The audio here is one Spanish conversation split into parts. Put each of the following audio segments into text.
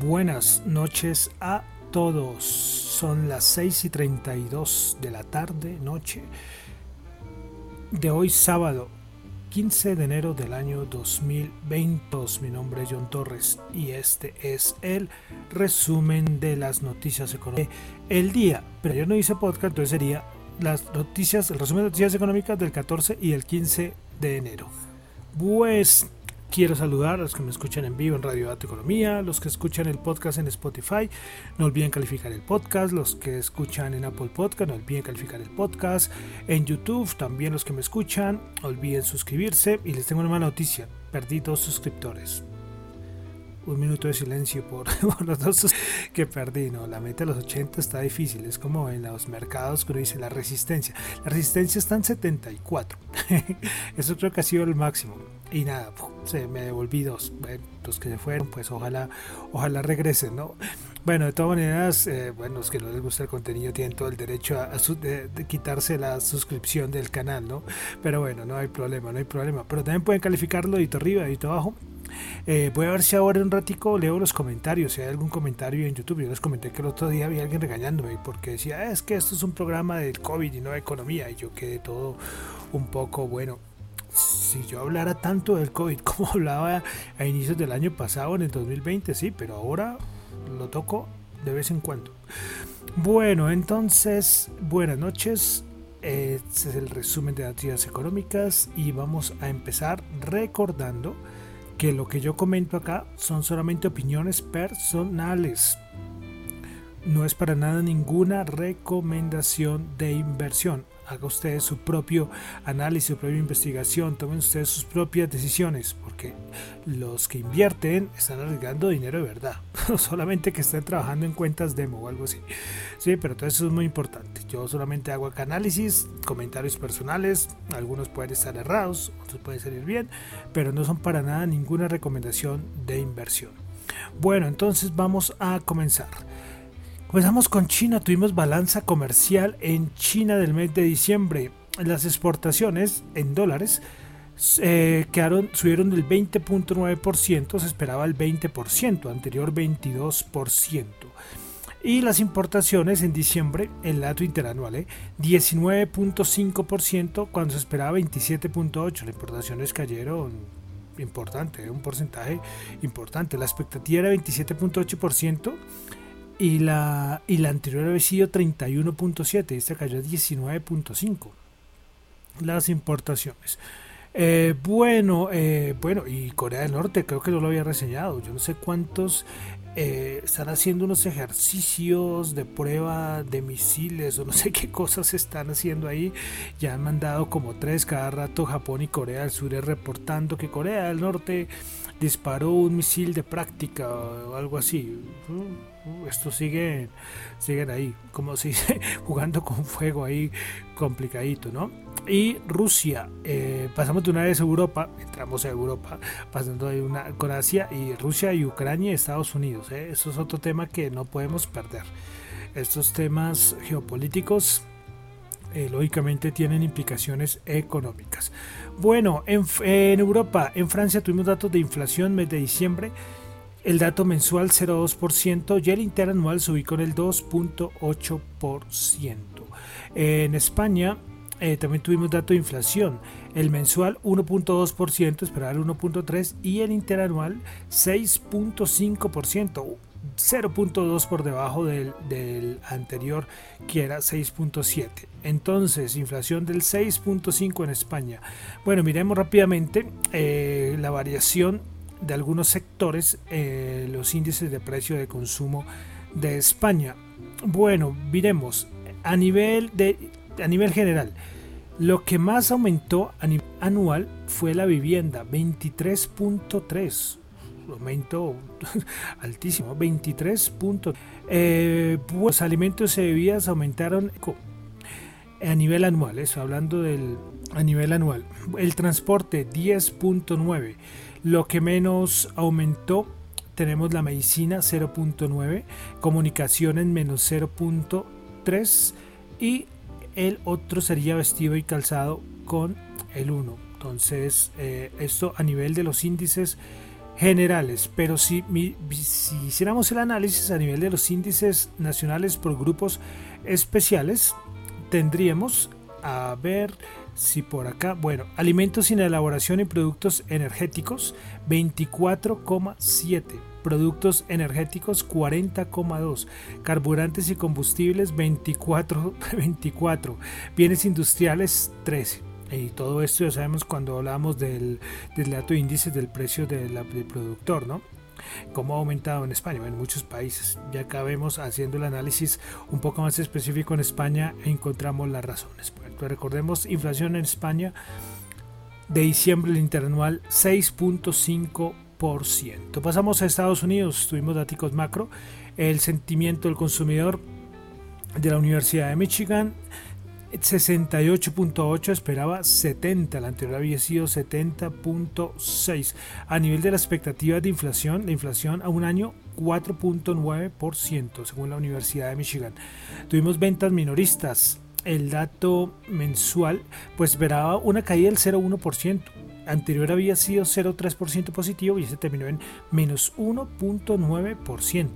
Buenas noches a todos. Son las 6 y 32 de la tarde, noche de hoy sábado 15 de enero del año 2020. Mi nombre es John Torres y este es el resumen de las noticias económicas. El día, pero yo no hice podcast, entonces sería las noticias, el resumen de noticias económicas del 14 y el 15 de enero. Pues Quiero saludar a los que me escuchan en vivo en Radio Dato Economía, los que escuchan el podcast en Spotify, no olviden calificar el podcast, los que escuchan en Apple Podcast, no olviden calificar el podcast, en YouTube también los que me escuchan, olviden suscribirse. Y les tengo una mala noticia, perdí dos suscriptores. Un minuto de silencio por, los dos que perdí, no, la meta de los 80 está difícil, es como en los mercados que uno dice la resistencia, la resistencia está en 74, eso creo que ha sido el máximo y nada, se me devolví dos. los que se fueron, pues ojalá, ojalá regresen, ¿no? Bueno, de todas maneras, eh, bueno, los que no les gusta el contenido tienen todo el derecho a, de, quitarse la suscripción del canal, ¿no? Pero bueno, no hay problema, no hay problema. Pero también pueden calificarlo de arriba, de abajo. Eh, voy a ver si ahora en un ratico leo los comentarios, si hay algún comentario en YouTube. Yo les comenté que el otro día había alguien regañándome porque decía, ah, es que esto es un programa del COVID y no de economía. Y yo quedé todo un poco, bueno, si yo hablara tanto del COVID como hablaba a inicios del año pasado, en el 2020, sí, pero ahora lo toco de vez en cuando. Bueno, entonces, buenas noches. Este es el resumen de las actividades económicas y vamos a empezar recordando que lo que yo comento acá son solamente opiniones personales. No es para nada ninguna recomendación de inversión haga ustedes su propio análisis, su propia investigación, tomen ustedes sus propias decisiones, porque los que invierten están arriesgando dinero de verdad, no solamente que estén trabajando en cuentas demo o algo así. Sí, pero todo eso es muy importante. Yo solamente hago acá análisis, comentarios personales, algunos pueden estar errados, otros pueden salir bien, pero no son para nada ninguna recomendación de inversión. Bueno, entonces vamos a comenzar. Comenzamos con China, tuvimos balanza comercial en China del mes de diciembre. Las exportaciones en dólares eh, quedaron, subieron del 20.9%, se esperaba el 20%, anterior 22%. Y las importaciones en diciembre, el dato interanual, 19.5% eh, cuando se esperaba 27.8%. Las importaciones cayeron importante, un porcentaje importante. La expectativa era 27.8% y la, y la anterior había sido 31.7, esta cayó a 19.5 las importaciones. Eh, bueno, eh, bueno, y Corea del Norte creo que no lo había reseñado. Yo no sé cuántos eh, están haciendo unos ejercicios de prueba de misiles o no sé qué cosas están haciendo ahí. Ya han mandado como tres cada rato Japón y Corea del Sur reportando que Corea del Norte disparó un misil de práctica o algo así. Uh, esto sigue siguen ahí, como si jugando con fuego ahí complicadito, ¿no? Y Rusia, eh, pasamos de una vez a Europa, entramos a Europa, pasando de una con Asia y Rusia y Ucrania y Estados Unidos. ¿eh? Eso es otro tema que no podemos perder. Estos temas geopolíticos eh, lógicamente tienen implicaciones económicas. Bueno, en, en, Europa, en Francia tuvimos datos de inflación mes de diciembre el dato mensual 0,2% y el interanual se ubicó en el 2.8%. En España eh, también tuvimos dato de inflación. El mensual 1.2%, esperaba el 1.3% y el interanual 6.5%. 0.2 por debajo del, anterior que era 6.7 entonces inflación del 6.5 en España bueno miremos rápidamente eh, la variación de algunos sectores eh, los índices de precio de consumo de España bueno miremos a nivel de a nivel general lo que más aumentó a nivel anual fue la vivienda, 23.3. Aumento altísimo, 23 puntos. Eh, los alimentos y bebidas aumentaron a nivel anual, eso hablando del a nivel anual. El transporte 10.9. Lo que menos aumentó tenemos la medicina 0.9, comunicaciones menos 0.3 y el otro sería vestido y calzado con el 1. Entonces, eh, esto a nivel de los índices generales, pero si, si hiciéramos el análisis a nivel de los índices nacionales por grupos especiales, tendríamos a ver si por acá, bueno, alimentos sin elaboración y productos energéticos 24,7 productos energéticos 40,2, carburantes y combustibles 24, 24, bienes industriales 13. Y todo esto ya sabemos cuando hablamos del, del dato de índice del precio del, productor, ¿no? cómo ha aumentado en España, en muchos países. Ya acá vemos haciendo el análisis un poco más específico en España encontramos las razones. Recordemos, inflación en España de diciembre el interanual 6.5 Pasamos a Estados Unidos, tuvimos datos macro, el sentimiento del consumidor de la Universidad de Michigan 68.8 esperaba 70, la anterior había sido 70.6. A nivel de la expectativa de inflación, la inflación a un año 4.9% según la Universidad de Michigan. Tuvimos ventas minoristas. El dato mensual pues esperaba una caída del 0.1% anterior había sido 0,3% positivo y ese terminó en menos 1.9%.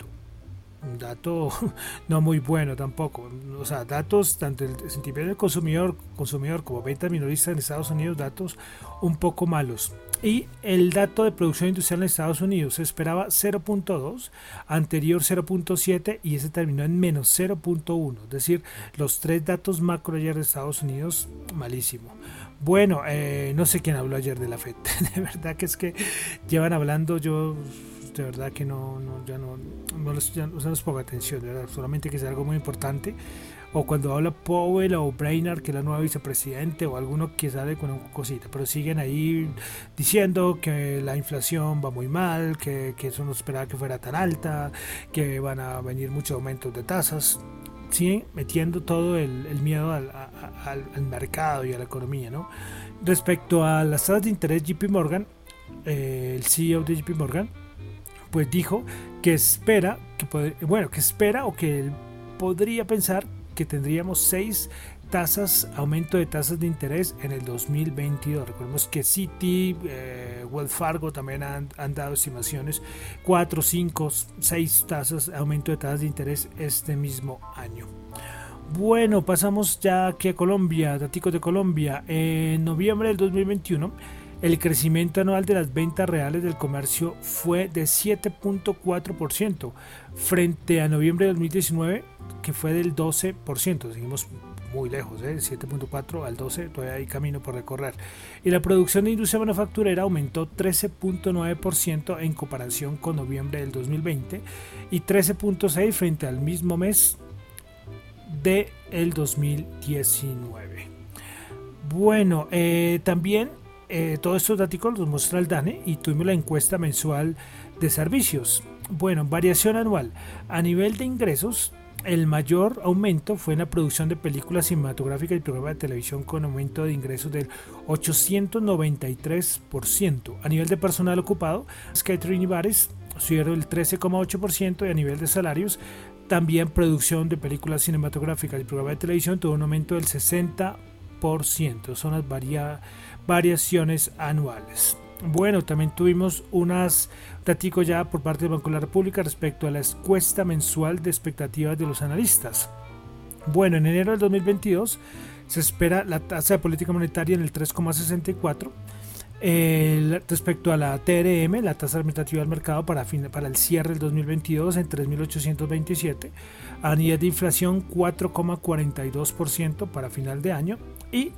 Un dato no muy bueno tampoco. O sea, datos tanto el sentimiento del consumidor, consumidor como venta minorista en Estados Unidos, datos un poco malos. Y el dato de producción industrial en Estados Unidos se esperaba 0.2, anterior 0.7 y ese terminó en menos 0.1. Es decir, los tres datos macro ayer de Estados Unidos, malísimo. Bueno, eh, no sé quién habló ayer de la FED. De verdad que es que llevan hablando, yo de verdad que no, no ya no, no les, ya, pongo atención, de verdad, solamente que es algo muy importante. O cuando habla Powell o Brainard, que es la nueva vicepresidente, o alguno que sale con una cosita, pero siguen ahí diciendo que la inflación va muy mal, que, que eso no esperaba que fuera tan alta, que van a venir muchos aumentos de tasas siguen metiendo todo el, miedo al, mercado y a la economía. ¿no? Respecto a las tasas de interés, JP Morgan, eh, el CEO de JP Morgan, pues dijo que espera, que bueno, que espera o que podría pensar que tendríamos seis tasas, aumento de tasas de interés en el 2022. Recordemos que Citi, eh, Wells Fargo también han, dado estimaciones, 4, 5, 6 tasas, aumento de tasas de interés este mismo año. Bueno, pasamos ya aquí a Colombia, datos de Colombia. En noviembre del 2021, el crecimiento anual de las ventas reales del comercio fue de 7.4% frente a noviembre de 2019 que fue del 12%. Seguimos muy lejos, ¿eh? 7.4 al 12, todavía hay camino por recorrer. Y la producción de industria manufacturera aumentó 13.9% en comparación con noviembre del 2020 y 13.6 frente al mismo mes de el 2019. Bueno, eh, también eh, todos estos datos los muestra el DANE y tuvimos la encuesta mensual de servicios. Bueno, variación anual. A nivel de ingresos, el mayor aumento fue en la producción de películas cinematográficas y programas de televisión con aumento de ingresos del 893%. A nivel de personal ocupado, catering y bares subieron el 13,8% y a nivel de salarios, también producción de películas cinematográficas y programas de televisión tuvo un aumento del 60%. Son las variaciones anuales. Bueno, también tuvimos unas datos ya por parte del Banco de la República respecto a la encuesta mensual de expectativas de los analistas. Bueno, en enero del 2022 Se espera la tasa de política monetaria en el 3,64 respecto a la TRM, la tasa administrativa del mercado para, para el cierre del 2022 en 3.827, a nivel de inflación 4,42% para final de año y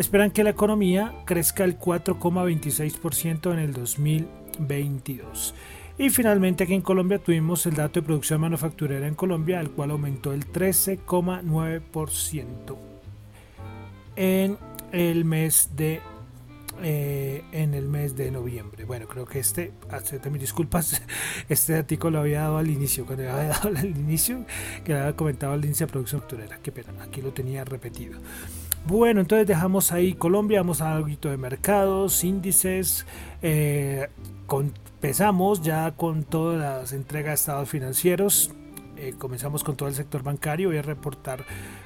esperan que la economía crezca el 4,26% en el 2022. Y finalmente aquí en Colombia tuvimos el dato de producción manufacturera en Colombia, el cual aumentó el 13,9% en el mes de eh, en el mes de noviembre. Bueno, creo que este, mis disculpas, este artículo lo había dado al inicio, cuando había dado al inicio, que había comentado el índice de producción facturera, qué pena, aquí lo tenía repetido. Bueno, entonces dejamos ahí Colombia, vamos a algo de mercados, índices, eh, empezamos ya con todas las entregas de estados financieros, eh, comenzamos con todo el sector bancario. Voy a reportar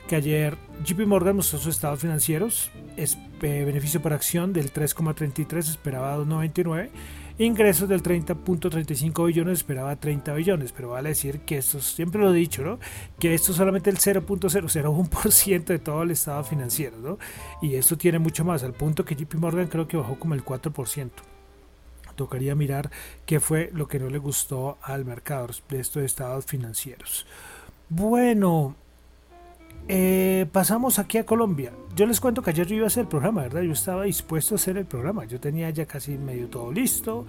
que ayer JP Morgan mostró sus estados financieros. Es, eh, beneficio por acción del 3,33, esperaba 2,99. Ingresos del 30.35 billones, esperaba 30 billones. Pero vale decir que esto, siempre lo he dicho, ¿no? Que esto es solamente el 0.001% de todo el estado financiero, ¿no? Y esto tiene mucho más, al punto que JP Morgan creo que bajó como el 4% tocaría mirar qué fue lo que no le gustó al mercado de estos estados financieros. Bueno, eh, pasamos aquí a Colombia. Yo les cuento que ayer yo iba a hacer el programa, ¿verdad? Yo estaba dispuesto a hacer el programa. Yo tenía ya casi medio todo listo.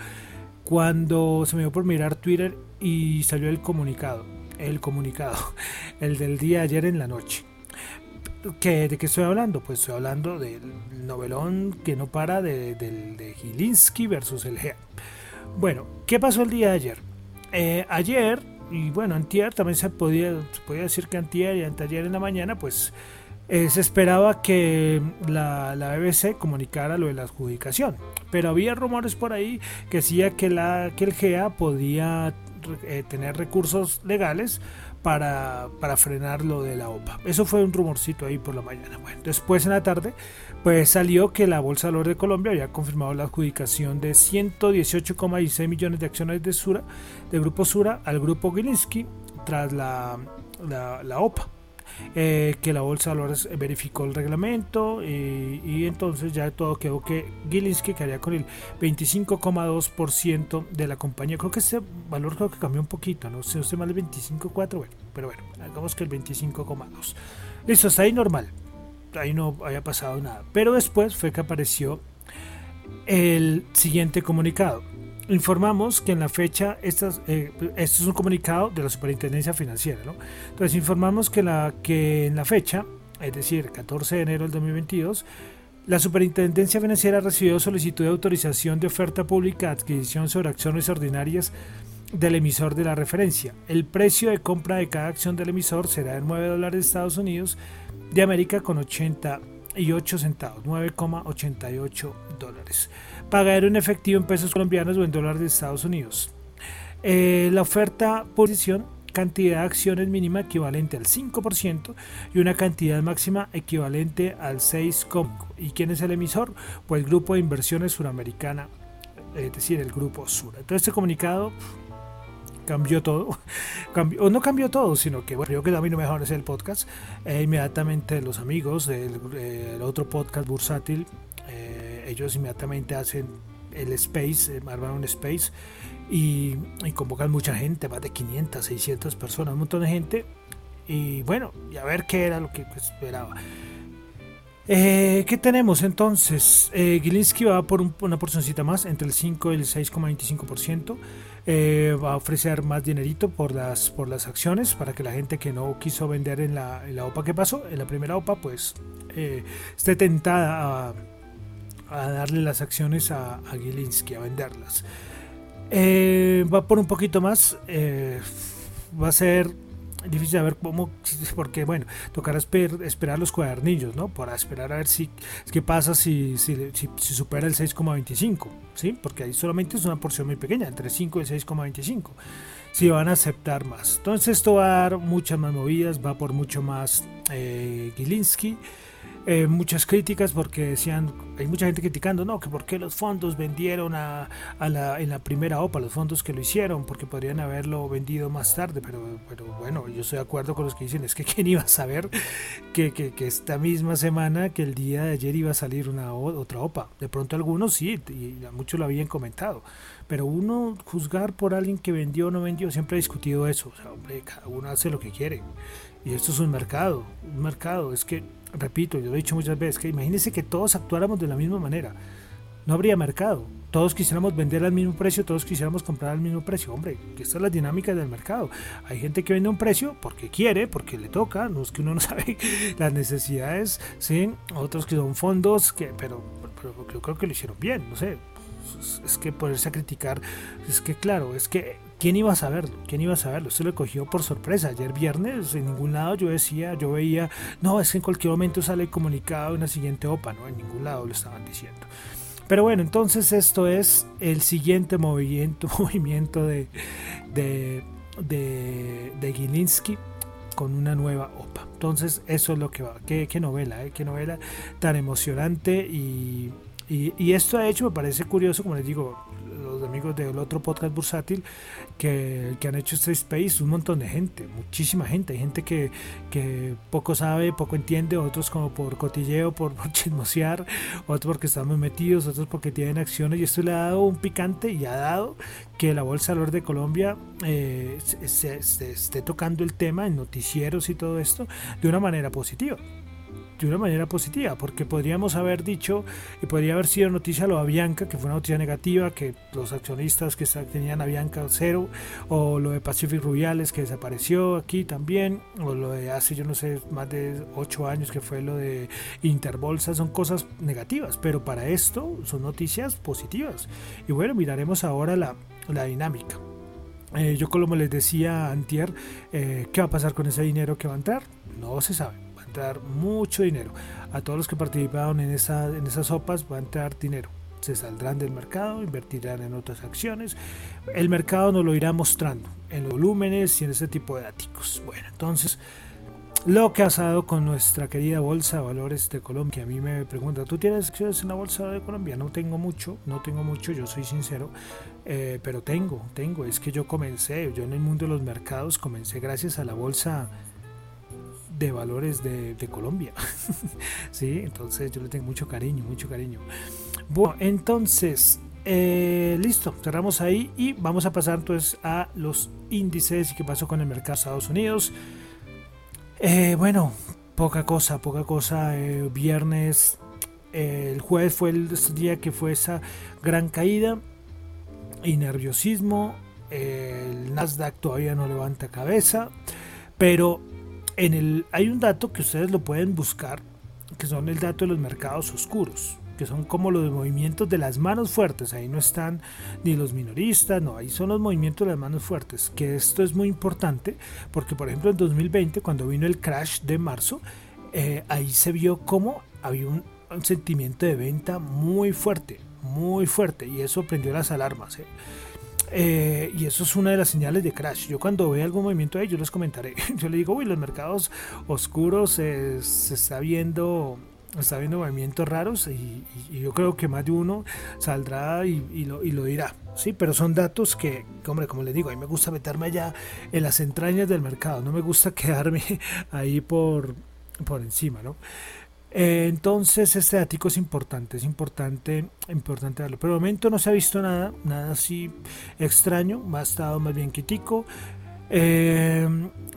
Cuando se me dio por mirar Twitter y salió el comunicado. El comunicado. El del día ayer en la noche. ¿De qué estoy hablando? Pues estoy hablando del novelón que no para de, de, Gilinski versus el GEA. Bueno, ¿qué pasó el día de ayer? Eh, ayer, y bueno, antier también se podía, se podía decir que antier y anteayer en la mañana, pues eh, se esperaba que la, la, BBC comunicara lo de la adjudicación. Pero había rumores por ahí que decía que, la, que el GEA podía eh, tener recursos legales para, para frenar lo de la OPA. Eso fue un rumorcito ahí por la mañana. Bueno, después en la tarde, pues salió que la Bolsa de Valores de Colombia había confirmado la adjudicación de 118,16 millones de acciones de Sura, de Grupo Sura al Grupo Gilinski tras la, la, la OPA. Eh, que la Bolsa de Valores verificó el reglamento y, entonces ya todo quedó que Gilinski quedaría con el 25,2% de la compañía. Creo que ese valor creo que cambió un poquito, no sé, usted más del 25,4, bueno, pero bueno, hagamos que el 25,2. Listo, está ahí normal. Ahí no había pasado nada. Pero después fue que apareció el siguiente comunicado informamos que en la fecha, estas, eh, esto es un comunicado de la Superintendencia Financiera, ¿no? Entonces informamos que, la, que en la fecha, es decir, 14 de enero del 2022, la Superintendencia Financiera recibió solicitud de autorización de oferta pública de adquisición sobre acciones ordinarias del emisor de la referencia. El precio de compra de cada acción del emisor será de 9 dólares de Estados Unidos de América con 88 centavos, 9,88 dólares pagar en efectivo en pesos colombianos o en dólares de Estados Unidos. Eh, la oferta posición cantidad de acciones mínima equivalente al 5% y una cantidad máxima equivalente al 6%. ¿Y quién es el emisor? Pues el Grupo de Inversiones Suramericana, es decir, el Grupo Sura. Entonces este comunicado cambió todo, o no cambió todo, sino que bueno, creo que a mí no mejor es el podcast. Eh, inmediatamente los amigos del otro podcast bursátil ellos inmediatamente hacen el space, eh, arman un space y, convocan mucha gente, más de 500, 600 personas, un montón de gente. Y bueno, y a ver qué era lo que pues, esperaba. Eh, ¿Qué tenemos entonces? Eh, Gilinski va por una porcioncita más, entre el 5 y el 6,25%. Eh, va a ofrecer más dinerito por las, por las acciones para que la gente que no quiso vender en la, OPA que pasó, en la primera OPA, pues esté tentada a a darle las acciones a, a Gilinski, a venderlas. Eh, va por un poquito más, eh, va a ser difícil ver cómo, porque bueno, tocará esperar los cuadernillos, ¿no? Para esperar a ver si qué pasa si, si, si, supera el 6,25, ¿sí? Porque ahí solamente es una porción muy pequeña, entre 5 y 6,25. Si van a aceptar más. Entonces esto va a dar muchas más movidas, va por mucho más eh, Gilinski. Muchas críticas porque decían hay mucha gente criticando, no, que por qué los fondos vendieron a, la, en la primera OPA, los fondos que lo hicieron, porque podrían haberlo vendido más tarde, pero, pero bueno, yo estoy de acuerdo con los que dicen, es que quién iba a saber que, que, esta misma semana, que el día de ayer iba a salir una otra OPA. De pronto algunos sí, y muchos lo habían comentado, pero uno juzgar por alguien que vendió o no vendió, siempre ha discutido eso, o sea, hombre, cada uno hace lo que quiere. Y esto es un mercado, un mercado, es que repito, yo lo he dicho muchas veces, que imagínense que todos actuáramos de la misma manera. No habría mercado. Todos quisiéramos vender al mismo precio, todos quisiéramos comprar al mismo precio. Hombre, que esta es la dinámica del mercado. Hay gente que vende un precio porque quiere, porque le toca, no es que uno no sabe las necesidades, ¿sí? Otros que son fondos, que, pero, pero yo creo que lo hicieron bien, no sé. Es que ponerse a criticar, es que claro, es que ¿Quién iba a saberlo? ¿Quién iba a saberlo? Esto lo cogió por sorpresa. Ayer viernes, en ningún lado yo decía, yo veía, no, es que en cualquier momento sale comunicado de una siguiente OPA, ¿no? En ningún lado lo estaban diciendo. Pero bueno, entonces esto es el siguiente movimiento, movimiento de, de, de, Gilinski con una nueva OPA. Entonces eso es lo que va. Qué, qué novela, ¿eh? qué novela tan emocionante y, y, y, esto ha hecho, me parece curioso, como les digo, los amigos del otro podcast bursátil que, que han hecho este space, un montón de gente, muchísima gente. Hay gente que, que poco sabe, poco entiende, otros como por cotilleo, por, chismosear, otros porque están muy metidos, otros porque tienen acciones. Y esto le ha dado un picante y ha dado que la Bolsa de de Colombia eh, se esté tocando el tema en noticieros y todo esto de una manera positiva de una manera positiva, porque podríamos haber dicho y podría haber sido noticia lo de Avianca, que fue una noticia negativa, que los accionistas que tenían Avianca cero, o lo de Pacific Rubiales que desapareció aquí también, o lo de hace yo no sé, más de ocho años que fue lo de Interbolsa, son cosas negativas, pero para esto son noticias positivas. Y bueno, miraremos ahora la, la dinámica. Eh, yo como les decía antier, eh, ¿qué va a pasar con ese dinero que va a entrar? No se sabe mucho dinero. A todos los que participaron en, esa, en esas sopas va a entrar dinero. Se saldrán del mercado, invertirán en otras acciones. El mercado nos lo irá mostrando en los volúmenes y en ese tipo de datos. Bueno, entonces lo que ha pasado con nuestra querida bolsa de valores de Colombia. A mí me pregunta, ¿tú tienes acciones en la bolsa de Colombia? No tengo mucho, no tengo mucho, yo soy sincero, eh, pero tengo, tengo. Es que yo comencé, yo en el mundo de los mercados comencé gracias a la bolsa de valores de, Colombia. sí, entonces yo le tengo mucho cariño, mucho cariño. Bueno, entonces, eh, listo, cerramos ahí y vamos a pasar entonces a los índices y qué pasó con el mercado de Estados Unidos. Eh, bueno, poca cosa, poca cosa. Eh, viernes, el jueves fue el día que fue esa gran caída y nerviosismo. El Nasdaq todavía no levanta cabeza, pero en el, hay un dato que ustedes lo pueden buscar, que son el dato de los mercados oscuros, que son como los movimientos de las manos fuertes. Ahí no están ni los minoristas, no, ahí son los movimientos de las manos fuertes. Que esto es muy importante porque, por ejemplo, en 2020, cuando vino el crash de marzo, eh, ahí se vio como había un, sentimiento de venta muy fuerte, muy fuerte, y eso prendió las alarmas. ¿eh? Eh, y eso es una de las señales de crash. Yo cuando vea algún movimiento ahí, yo les comentaré. Yo le digo, uy, los mercados oscuros se está viendo está viendo movimientos raros y, yo creo que más de uno saldrá y, lo, y, lo, dirá. Sí, pero son datos que, hombre, como les digo, a mí me gusta meterme allá en las entrañas del mercado, no me gusta quedarme ahí por, por encima, ¿no? Eh, entonces este ático es importante, es importante, importante darlo. Pero de momento no se ha visto nada, nada así extraño, ha estado más bien quitico. Eh,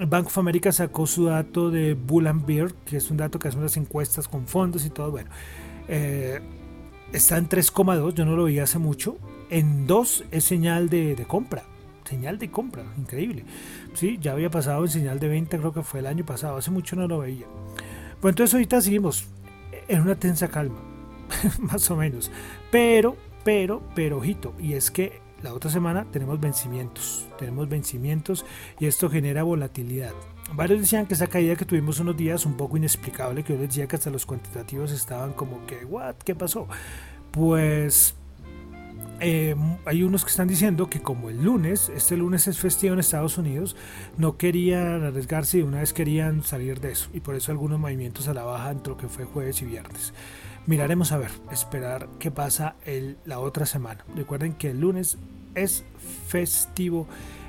Bank of America sacó su dato de Bull and Bear, que es un dato que hace unas encuestas con fondos y todo. Bueno, eh, está en 3,2, yo no lo veía hace mucho. En 2 es señal de, de, compra, señal de compra, increíble. Sí, ya había pasado en señal de venta, creo que fue el año pasado, hace mucho no lo veía. Bueno, entonces ahorita seguimos en una tensa calma, más o menos. Pero, pero, pero, ojito, y es que la otra semana tenemos vencimientos, tenemos vencimientos y esto genera volatilidad. Varios decían que esa caída que tuvimos unos días un poco inexplicable, que yo les decía que hasta los cuantitativos estaban como que, ¿what? ¿Qué pasó? Pues eh, hay unos que están diciendo que como el lunes, este lunes es festivo en Estados Unidos, no querían arriesgarse y una vez querían salir de eso. Y por eso algunos movimientos a la baja entre lo que fue jueves y viernes. miraremos a ver, esperar qué pasa la otra semana. Recuerden que el lunes es festivo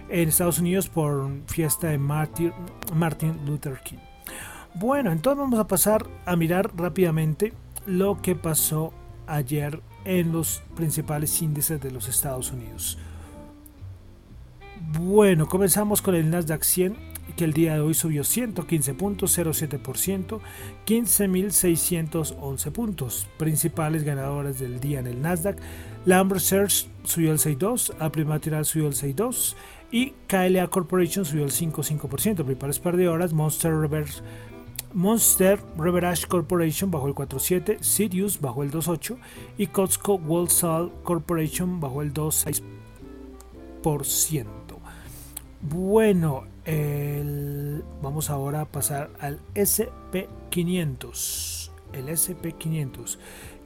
en Estados Unidos por fiesta de Martin Luther King. Bueno, entonces vamos a pasar a mirar rápidamente lo que pasó ayer en los principales índices de los Estados Unidos. Bueno, comenzamos con el Nasdaq 100 que el día de hoy subió 115.07%, 15.611 puntos. Principales ganadores del día en el Nasdaq, Lambert Search subió el 6.2, Apple Material subió el 6.2 y KLA Corporation subió el 5.5%. Principales perdedoras, Monster Reverse Monster Reverage Corporation bajó el 4.7, Sirius bajó el 2.8 y Costco Wholesale Corporation bajó el 2.6%. Bueno, vamos ahora a pasar al SP500. El SP500,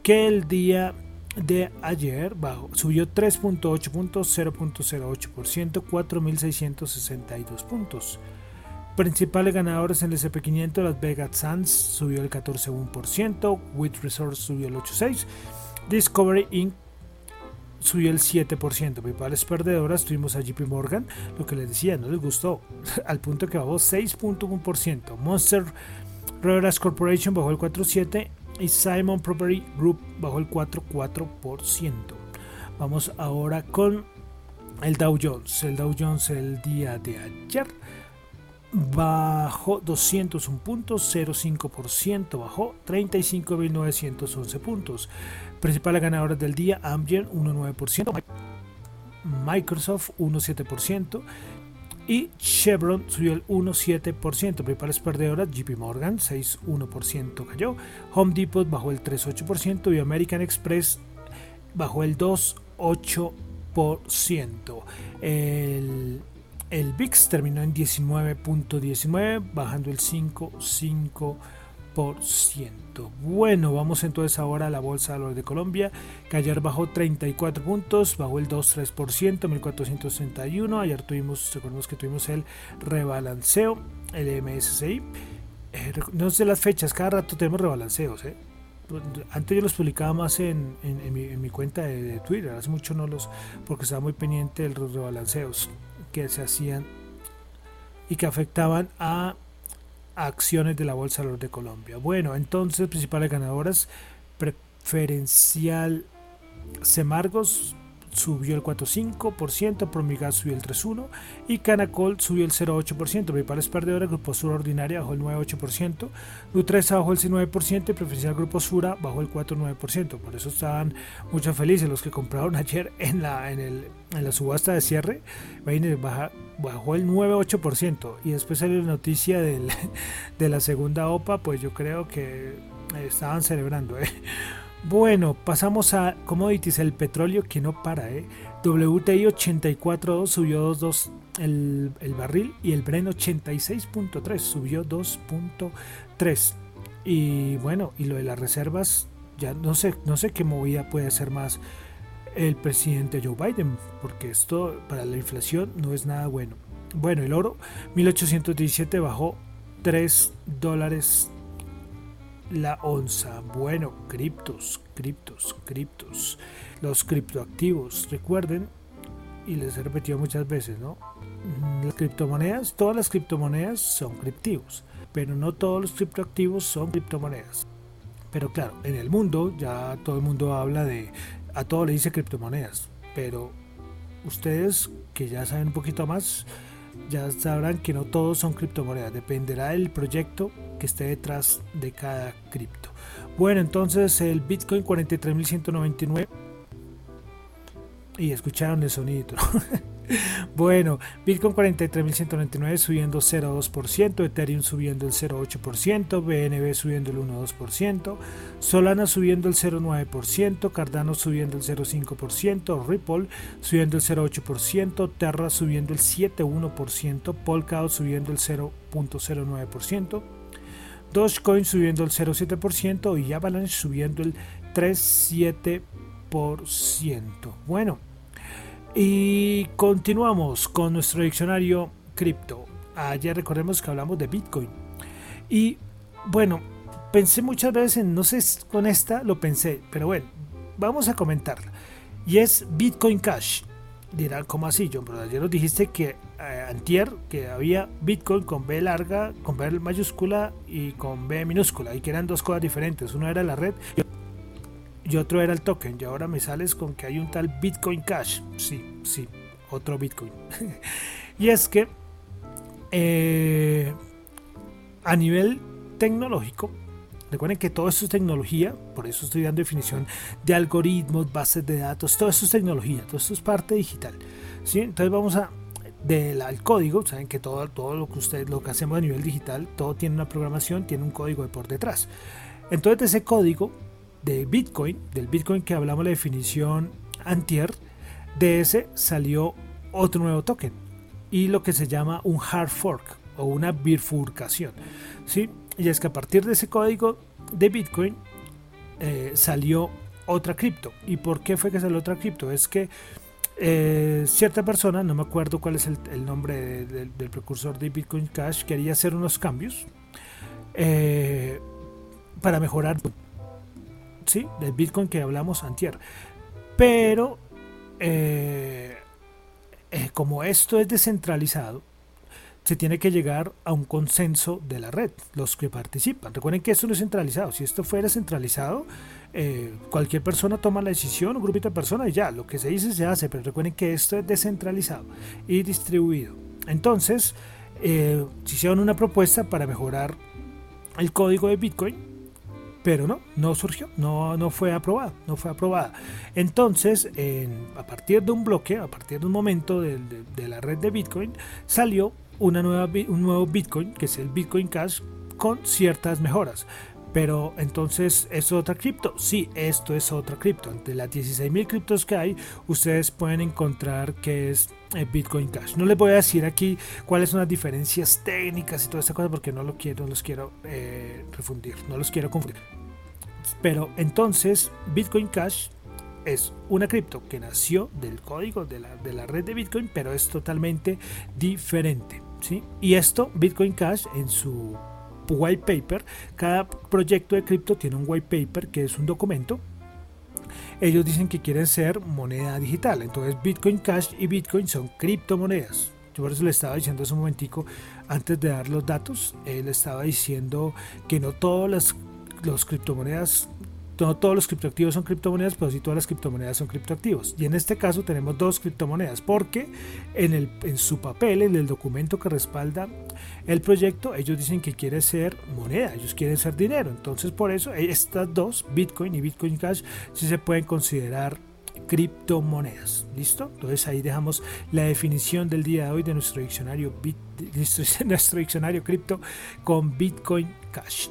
que el día de ayer subió 3.8 puntos, 0.08%, 4.662 puntos. Principales ganadores en el SP500, Las Vegas Sands subió el 14.1%, With Resource subió el 8.6%, Discovery Inc. subió el 7%. Principales perdedoras tuvimos a JP Morgan, lo que les decía, no les gustó, al punto que bajó 6.1%. Monster Reverse Corporation bajó el 4.7% y Simon Property Group bajó el 4.4%. Vamos ahora con el Dow Jones. El Dow Jones el día de ayer bajó 201 puntos, 0,5%, bajó 35.911 puntos. Principales ganadores del día, Amgen 1,9%, Microsoft 1,7% y Chevron subió el 1,7%. Principales perdedoras, JP Morgan 6,1% cayó, Home Depot bajó el 3,8% y American Express bajó el 2,8%. El el VIX terminó en 19.19, bajando el 5.5%. Bueno, vamos entonces ahora a la Bolsa de Valores de Colombia, que ayer bajó 34 puntos, bajó el 2.3%, 1461. Ayer tuvimos, recordemos que tuvimos el rebalanceo, el MSCI. Eh, no sé las fechas, cada rato tenemos rebalanceos. ¿eh? Antes yo los publicaba más en, mi, cuenta de, de, Twitter, hace mucho no los, porque estaba muy pendiente de los rebalanceos que se hacían y que afectaban a acciones de la Bolsa de Colombia. Bueno, entonces principales ganadoras, preferencial Semargos subió el 4,5%, Promigas subió el 3,1% y Canacol subió el 0,8%. Principales perdedoras, Grupo Sura Ordinaria bajó el 9,8%, Nutresa bajó el 9% y Preferencial Grupo Sura bajó el 4,9%. Por eso estaban muchas felices los que compraron ayer en la, en el, en la subasta de cierre. Baja, bajó el 9,8% y después salió la noticia del, de la segunda OPA, pues yo creo que estaban celebrando. ¿eh? Bueno, pasamos a commodities, el petróleo que no para, ¿eh? WTI 84.2 subió 2.2 el, el, barril y el Bren 86.3 subió 2.3. Y bueno, y lo de las reservas, ya no sé, no sé qué movida puede hacer más el presidente Joe Biden, porque esto para la inflación no es nada bueno. Bueno, el oro 1817 bajó 3 dólares la onza. Bueno, criptos, criptos, criptos. Los criptoactivos, recuerden, y les he repetido muchas veces, ¿no? Las criptomonedas, todas las criptomonedas son criptivos, pero no todos los criptoactivos son criptomonedas. Pero claro, en el mundo ya todo el mundo habla de, a todo le dice criptomonedas, pero ustedes que ya saben un poquito más, ya sabrán que no todos son criptomonedas, dependerá del proyecto que esté detrás de cada cripto. Bueno, entonces el Bitcoin 43.199 y escucharon el sonido. Bueno, Bitcoin 43.199 subiendo 0,2%, Ethereum subiendo el 0,8%, BNB subiendo el 1,2%, Solana subiendo el 0,9%, Cardano subiendo el 0,5%, Ripple subiendo el 0,8%, Terra subiendo el 7,1%, Polkadot subiendo el 0,09%, Dogecoin subiendo el 0,7% y Avalanche subiendo el 3,7%. Bueno, y continuamos con nuestro diccionario cripto. Ayer recordemos que hablamos de Bitcoin. Y bueno, pensé muchas veces en, no sé, con esta lo pensé, pero bueno, vamos a comentarla. Y es Bitcoin Cash. Dirán, ¿cómo así, John? Pero ayer nos dijiste que eh, antier que había Bitcoin con B larga, con B mayúscula y con B minúscula, y que eran dos cosas diferentes. Uno era la red y otro era el token. Y ahora me sales con que hay un tal Bitcoin Cash. Sí, sí, otro Bitcoin. y es que eh, a nivel tecnológico, recuerden que todo esto es tecnología, por eso estoy dando definición de algoritmos, bases de datos, todo esto es tecnología, todo esto es parte digital. ¿sí? Entonces vamos a del código, saben que todo, todo lo que ustedes lo que hacemos a nivel digital, todo tiene una programación, tiene un código de por detrás. Entonces de ese código de Bitcoin, del Bitcoin que hablamos la definición antier, de ese salió otro nuevo token y lo que se llama un hard fork o una bifurcación. ¿sí? Y es que a partir de ese código de Bitcoin eh, salió otra cripto. ¿Y por qué fue que salió otra cripto? Es que eh, cierta persona, no me acuerdo cuál es el, nombre del precursor de Bitcoin Cash, quería hacer unos cambios eh, para mejorar ¿sí? del Bitcoin que hablamos antier. Pero como esto es descentralizado, se tiene que llegar a un consenso de la red, los que participan. Recuerden que esto no es centralizado. Si esto fuera centralizado, eh, cualquier persona toma la decisión, un grupito de personas y ya, lo que se dice se hace, pero recuerden que esto es descentralizado y distribuido. Entonces, eh, hicieron una propuesta para mejorar el código de Bitcoin, pero no, no surgió, no, no fue aprobada, no fue aprobada. Entonces, a partir de un bloque, a partir de un momento de la red de Bitcoin, salió una nueva, un nuevo Bitcoin, que es el Bitcoin Cash, con ciertas mejoras. Pero entonces, ¿es otra cripto? Sí, esto es otra cripto. Entre las 16.000 criptos que hay, ustedes pueden encontrar que es eh, Bitcoin Cash. No les voy a decir aquí cuáles son las diferencias técnicas y toda esta cosa porque no, lo quiero, no los quiero eh, refundir, no los quiero confundir. Pero entonces, Bitcoin Cash es una cripto que nació del código de la, de la, red de Bitcoin, pero es totalmente diferente. ¿sí? Y esto, Bitcoin Cash, en su white paper, cada proyecto de cripto tiene un white paper que es un documento. Ellos dicen que quieren ser moneda digital. Entonces Bitcoin Cash y Bitcoin son criptomonedas. Yo por eso le estaba diciendo hace un momentico, antes de dar los datos, él estaba diciendo que no todas las los criptomonedas no todos los criptoactivos son criptomonedas, pero sí todas las criptomonedas son criptoactivos. Y en este caso tenemos dos criptomonedas, porque en, el, en su papel, en el documento que respalda el proyecto, ellos dicen que quiere ser moneda, ellos quieren ser dinero. Entonces, por eso, estas dos, Bitcoin y Bitcoin Cash, sí se pueden considerar criptomonedas. ¿Listo? Entonces ahí dejamos la definición del día de hoy de nuestro diccionario, nuestro diccionario cripto con Bitcoin Cash.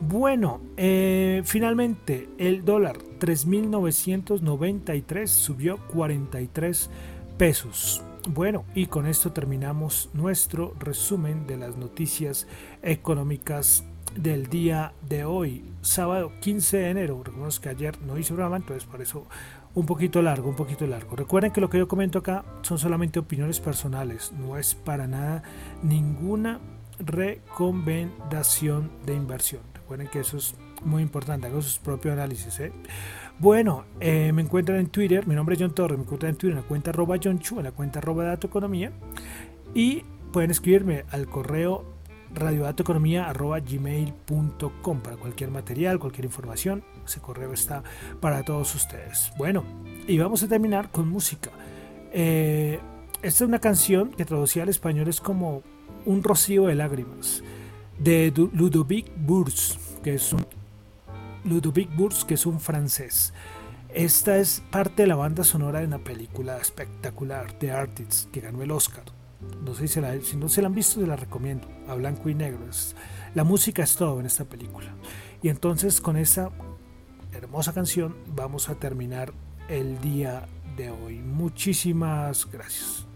Bueno, eh, finalmente el dólar 3.993 subió 43 pesos. Bueno, y con esto terminamos nuestro resumen de las noticias económicas del día de hoy, sábado 15 de enero. Recordemos que ayer no hice programa, entonces por eso un poquito largo, un poquito largo. Recuerden que lo que yo comento acá son solamente opiniones personales, no es para nada ninguna recomendación de inversión. Recuerden que eso es muy importante, hagan sus propios análisis. ¿eh? Bueno, eh, me encuentran en Twitter, mi nombre es John Torres, me encuentran en Twitter en la cuenta arroba John Chu, en la cuenta arroba Dato Economía, y pueden escribirme al correo radiodatoeconomía arroba gmail.com para cualquier material, cualquier información, ese correo está para todos ustedes. Bueno, y vamos a terminar con música. Eh, esta es una canción que traducida al español es como un rocío de lágrimas de Ludovic Bourse, que es un Ludovic Bourse, que es un francés. Esta es parte de la banda sonora de una película espectacular, The Artists, que ganó el Oscar. No sé si, si no se la han visto, se la recomiendo. A blanco y negro. la música es todo en esta película. Y entonces con esta hermosa canción vamos a terminar el día de hoy. Muchísimas gracias.